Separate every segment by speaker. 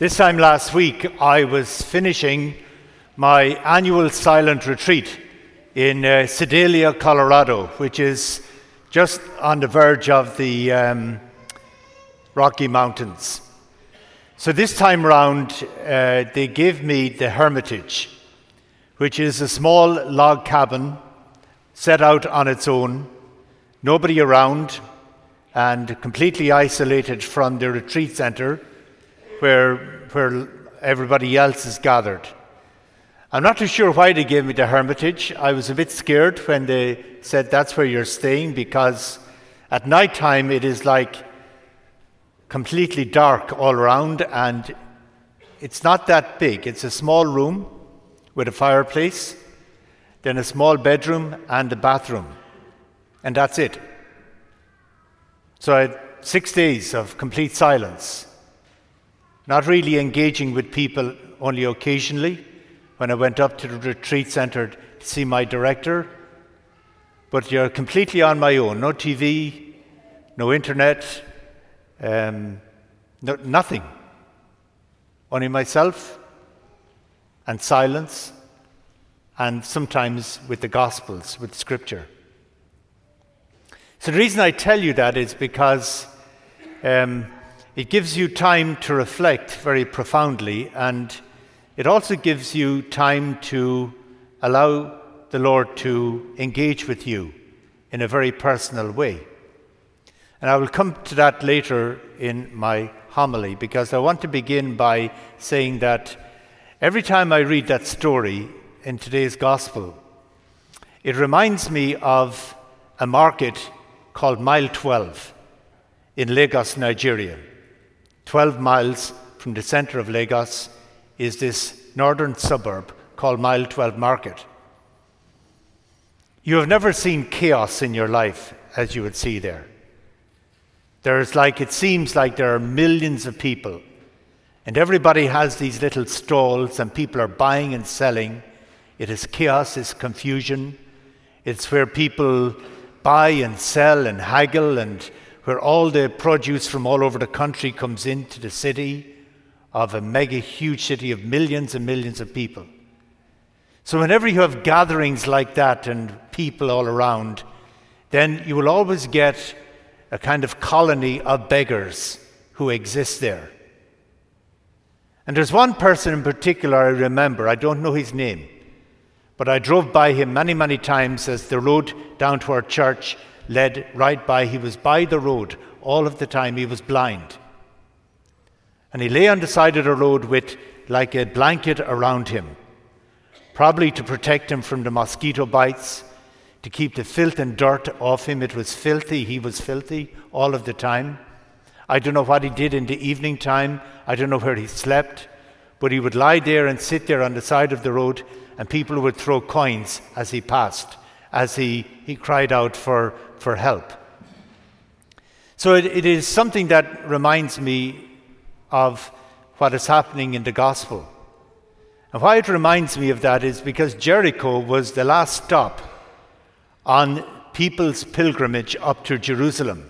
Speaker 1: This time last week, I was finishing my annual silent retreat in uh, Sedalia, Colorado, which is just on the verge of the um, Rocky Mountains. So this time round, uh, they gave me the Hermitage, which is a small log cabin set out on its own, nobody around, and completely isolated from the retreat center where, where everybody else is gathered. I'm not too sure why they gave me the Hermitage. I was a bit scared when they said that's where you're staying because at night time it is like completely dark all around and it's not that big. It's a small room with a fireplace, then a small bedroom and a bathroom. And that's it. So I had six days of complete silence not really engaging with people only occasionally when I went up to the retreat center to see my director. But you're completely on my own no TV, no internet, um, no, nothing. Only myself and silence, and sometimes with the Gospels, with Scripture. So the reason I tell you that is because. Um, it gives you time to reflect very profoundly, and it also gives you time to allow the Lord to engage with you in a very personal way. And I will come to that later in my homily because I want to begin by saying that every time I read that story in today's gospel, it reminds me of a market called Mile 12 in Lagos, Nigeria. 12 miles from the centre of Lagos is this northern suburb called Mile 12 Market. You have never seen chaos in your life as you would see there. There's like, it seems like there are millions of people, and everybody has these little stalls, and people are buying and selling. It is chaos, it's confusion. It's where people buy and sell and haggle and where all the produce from all over the country comes into the city of a mega huge city of millions and millions of people. So, whenever you have gatherings like that and people all around, then you will always get a kind of colony of beggars who exist there. And there's one person in particular I remember, I don't know his name, but I drove by him many, many times as the road down to our church led right by. He was by the road all of the time. He was blind. And he lay on the side of the road with like a blanket around him, probably to protect him from the mosquito bites, to keep the filth and dirt off him. It was filthy. He was filthy all of the time. I don't know what he did in the evening time. I don't know where he slept. But he would lie there and sit there on the side of the road, and people would throw coins as he passed, as he, he cried out for for help. So it, it is something that reminds me of what is happening in the gospel. And why it reminds me of that is because Jericho was the last stop on people's pilgrimage up to Jerusalem.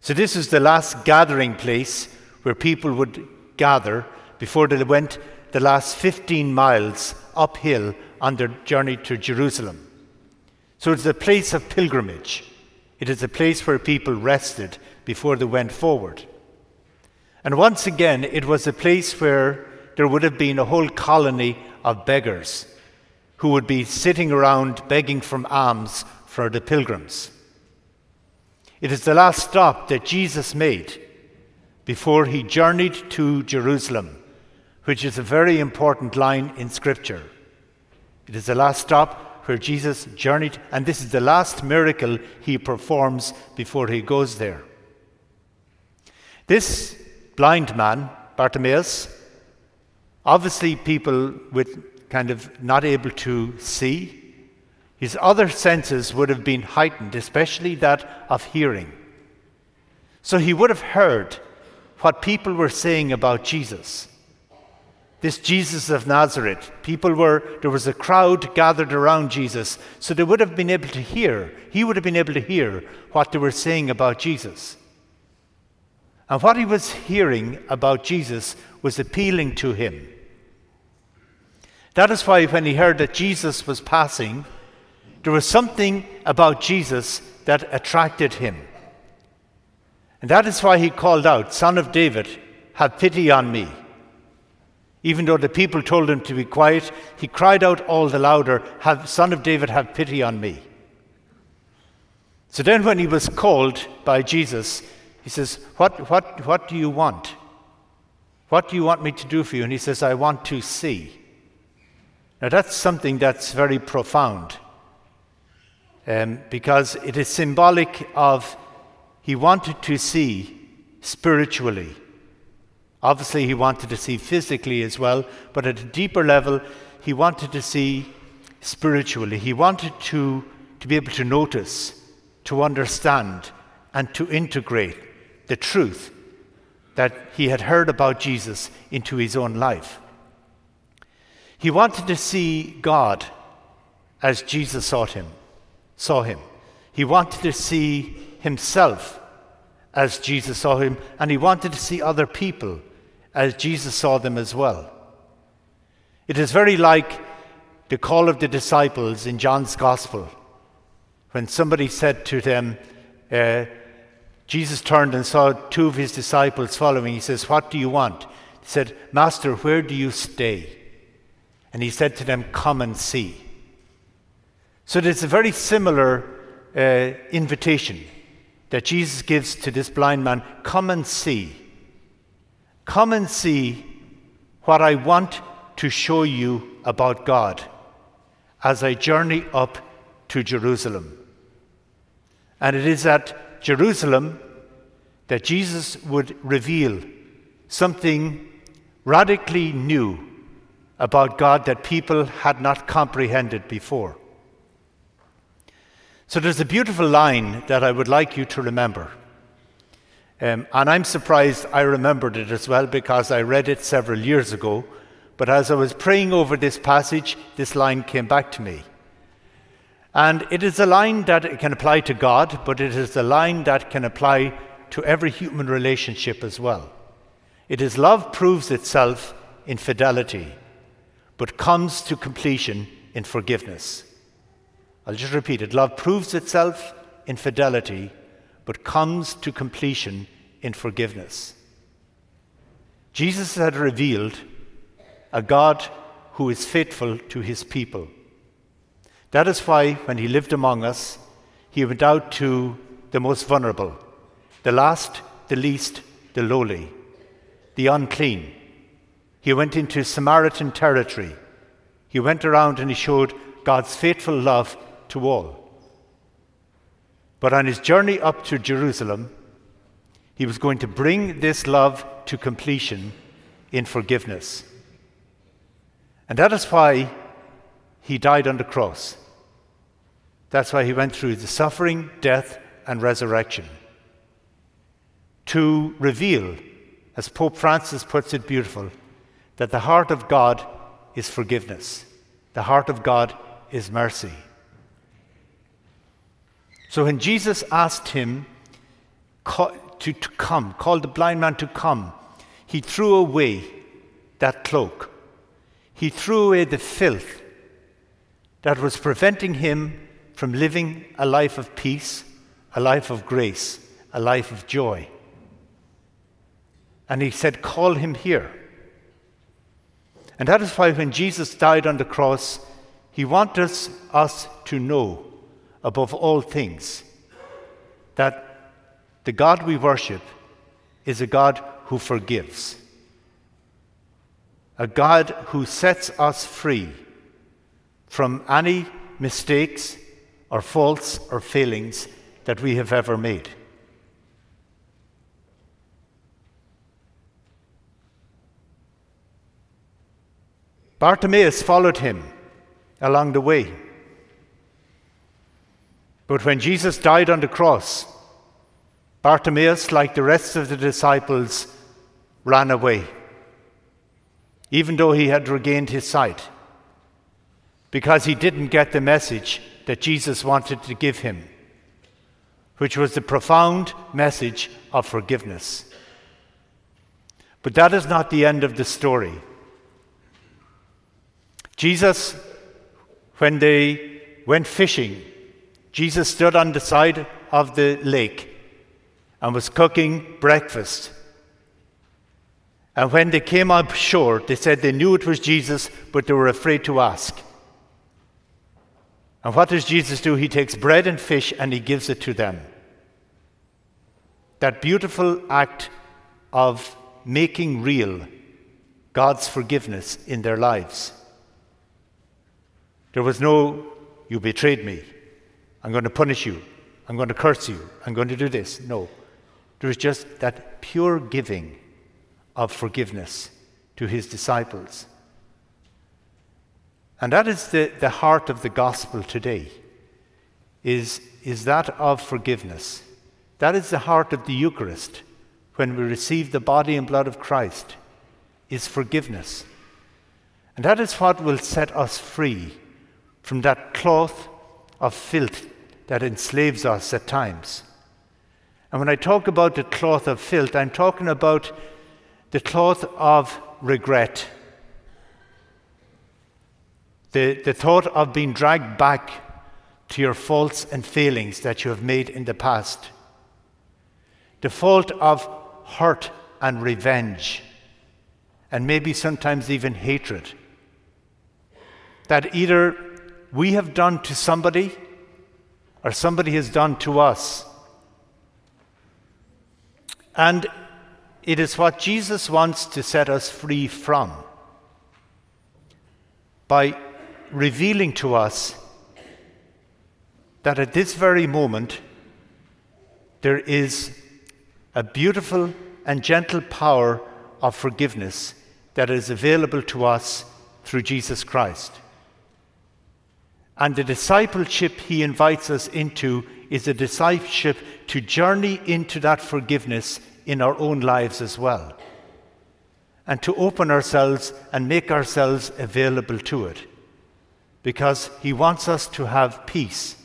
Speaker 1: So this is the last gathering place where people would gather before they went the last 15 miles uphill on their journey to Jerusalem. So it's a place of pilgrimage. It is a place where people rested before they went forward. And once again, it was a place where there would have been a whole colony of beggars who would be sitting around begging from alms for the pilgrims. It is the last stop that Jesus made before he journeyed to Jerusalem, which is a very important line in Scripture. It is the last stop where Jesus journeyed, and this is the last miracle he performs before he goes there. This blind man, Bartimaeus, obviously people with kind of not able to see, his other senses would have been heightened, especially that of hearing. So he would have heard what people were saying about Jesus this Jesus of Nazareth. People were, there was a crowd gathered around Jesus, so they would have been able to hear, he would have been able to hear what they were saying about Jesus. And what he was hearing about Jesus was appealing to him. That is why, when he heard that Jesus was passing, there was something about Jesus that attracted him. And that is why he called out, Son of David, have pity on me. Even though the people told him to be quiet, he cried out all the louder, Son of David, have pity on me. So then, when he was called by Jesus, he says, What, what, what do you want? What do you want me to do for you? And he says, I want to see. Now, that's something that's very profound um, because it is symbolic of he wanted to see spiritually. Obviously, he wanted to see physically as well, but at a deeper level, he wanted to see spiritually. He wanted to, to be able to notice, to understand, and to integrate the truth that he had heard about Jesus into his own life. He wanted to see God as Jesus saw him, saw him. He wanted to see himself as Jesus saw him, and he wanted to see other people as Jesus saw them as well. It is very like the call of the disciples in John's Gospel when somebody said to them, uh, Jesus turned and saw two of his disciples following. He says, What do you want? He said, Master, where do you stay? And he said to them, Come and see. So there's a very similar uh, invitation that Jesus gives to this blind man Come and see. Come and see what I want to show you about God as I journey up to Jerusalem. And it is at Jerusalem that Jesus would reveal something radically new about God that people had not comprehended before. So there's a beautiful line that I would like you to remember. Um, and I'm surprised I remembered it as well because I read it several years ago. But as I was praying over this passage, this line came back to me. And it is a line that can apply to God, but it is a line that can apply to every human relationship as well. It is love proves itself in fidelity but comes to completion in forgiveness. I'll just repeat it love proves itself in fidelity, but comes to completion in forgiveness. Jesus had revealed a God who is faithful to his people. That is why, when he lived among us, he went out to the most vulnerable, the last, the least, the lowly, the unclean, he went into Samaritan territory. He went around and he showed God's faithful love to all. But on his journey up to Jerusalem, he was going to bring this love to completion in forgiveness. And that is why he died on the cross. That's why he went through the suffering, death, and resurrection. To reveal, as Pope Francis puts it beautiful, that the heart of God is forgiveness, the heart of God is mercy. So when Jesus asked him to, to come, called the blind man to come, he threw away that cloak. He threw away the filth that was preventing him from living a life of peace, a life of grace, a life of joy. And he said, Call him here. And that is why when Jesus died on the cross, he wanted us, us to know above all things that the God we worship is a God who forgives, a God who sets us free from any mistakes or faults or failings that we have ever made. Bartimaeus followed him along the way. But when Jesus died on the cross, Bartimaeus, like the rest of the disciples, ran away, even though he had regained his sight, because he didn't get the message that Jesus wanted to give him, which was the profound message of forgiveness. But that is not the end of the story. Jesus, when they went fishing, Jesus stood on the side of the lake and was cooking breakfast. And when they came up shore, they said they knew it was Jesus, but they were afraid to ask. And what does Jesus do? He takes bread and fish and he gives it to them. That beautiful act of making real God's forgiveness in their lives. There was no, you betrayed me. I'm going to punish you. I'm going to curse you. I'm going to do this. No. There is just that pure giving of forgiveness to his disciples. And that is the, the heart of the gospel today, is, is that of forgiveness. That is the heart of the Eucharist when we receive the body and blood of Christ, is forgiveness. And that is what will set us free from that cloth of filth that enslaves us at times. And when I talk about the cloth of filth, I'm talking about the cloth of regret. The, the thought of being dragged back to your faults and failings that you have made in the past. The fault of hurt and revenge, and maybe sometimes even hatred. That either we have done to somebody or somebody has done to us. And it is what Jesus wants to set us free from by revealing to us that at this very moment there is a beautiful and gentle power of forgiveness that is available to us through Jesus Christ. And the discipleship he invites us into is a discipleship to journey into that forgiveness in our own lives as well. And to open ourselves and make ourselves available to it. Because he wants us to have peace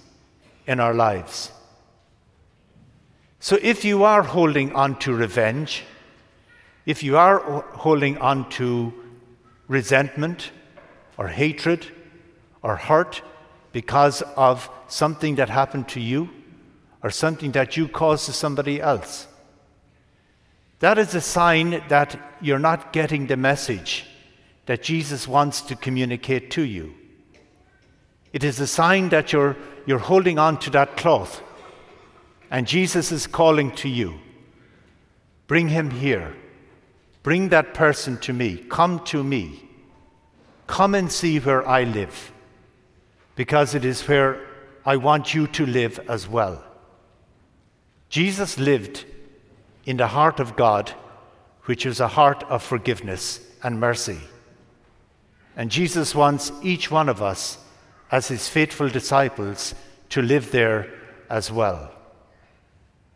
Speaker 1: in our lives. So if you are holding on to revenge, if you are holding on to resentment or hatred or hurt, because of something that happened to you or something that you caused to somebody else. That is a sign that you're not getting the message that Jesus wants to communicate to you. It is a sign that you're, you're holding on to that cloth and Jesus is calling to you. Bring him here. Bring that person to me. Come to me. Come and see where I live because it is where I want you to live as well. Jesus lived in the heart of God, which is a heart of forgiveness and mercy. And Jesus wants each one of us, as his faithful disciples, to live there as well.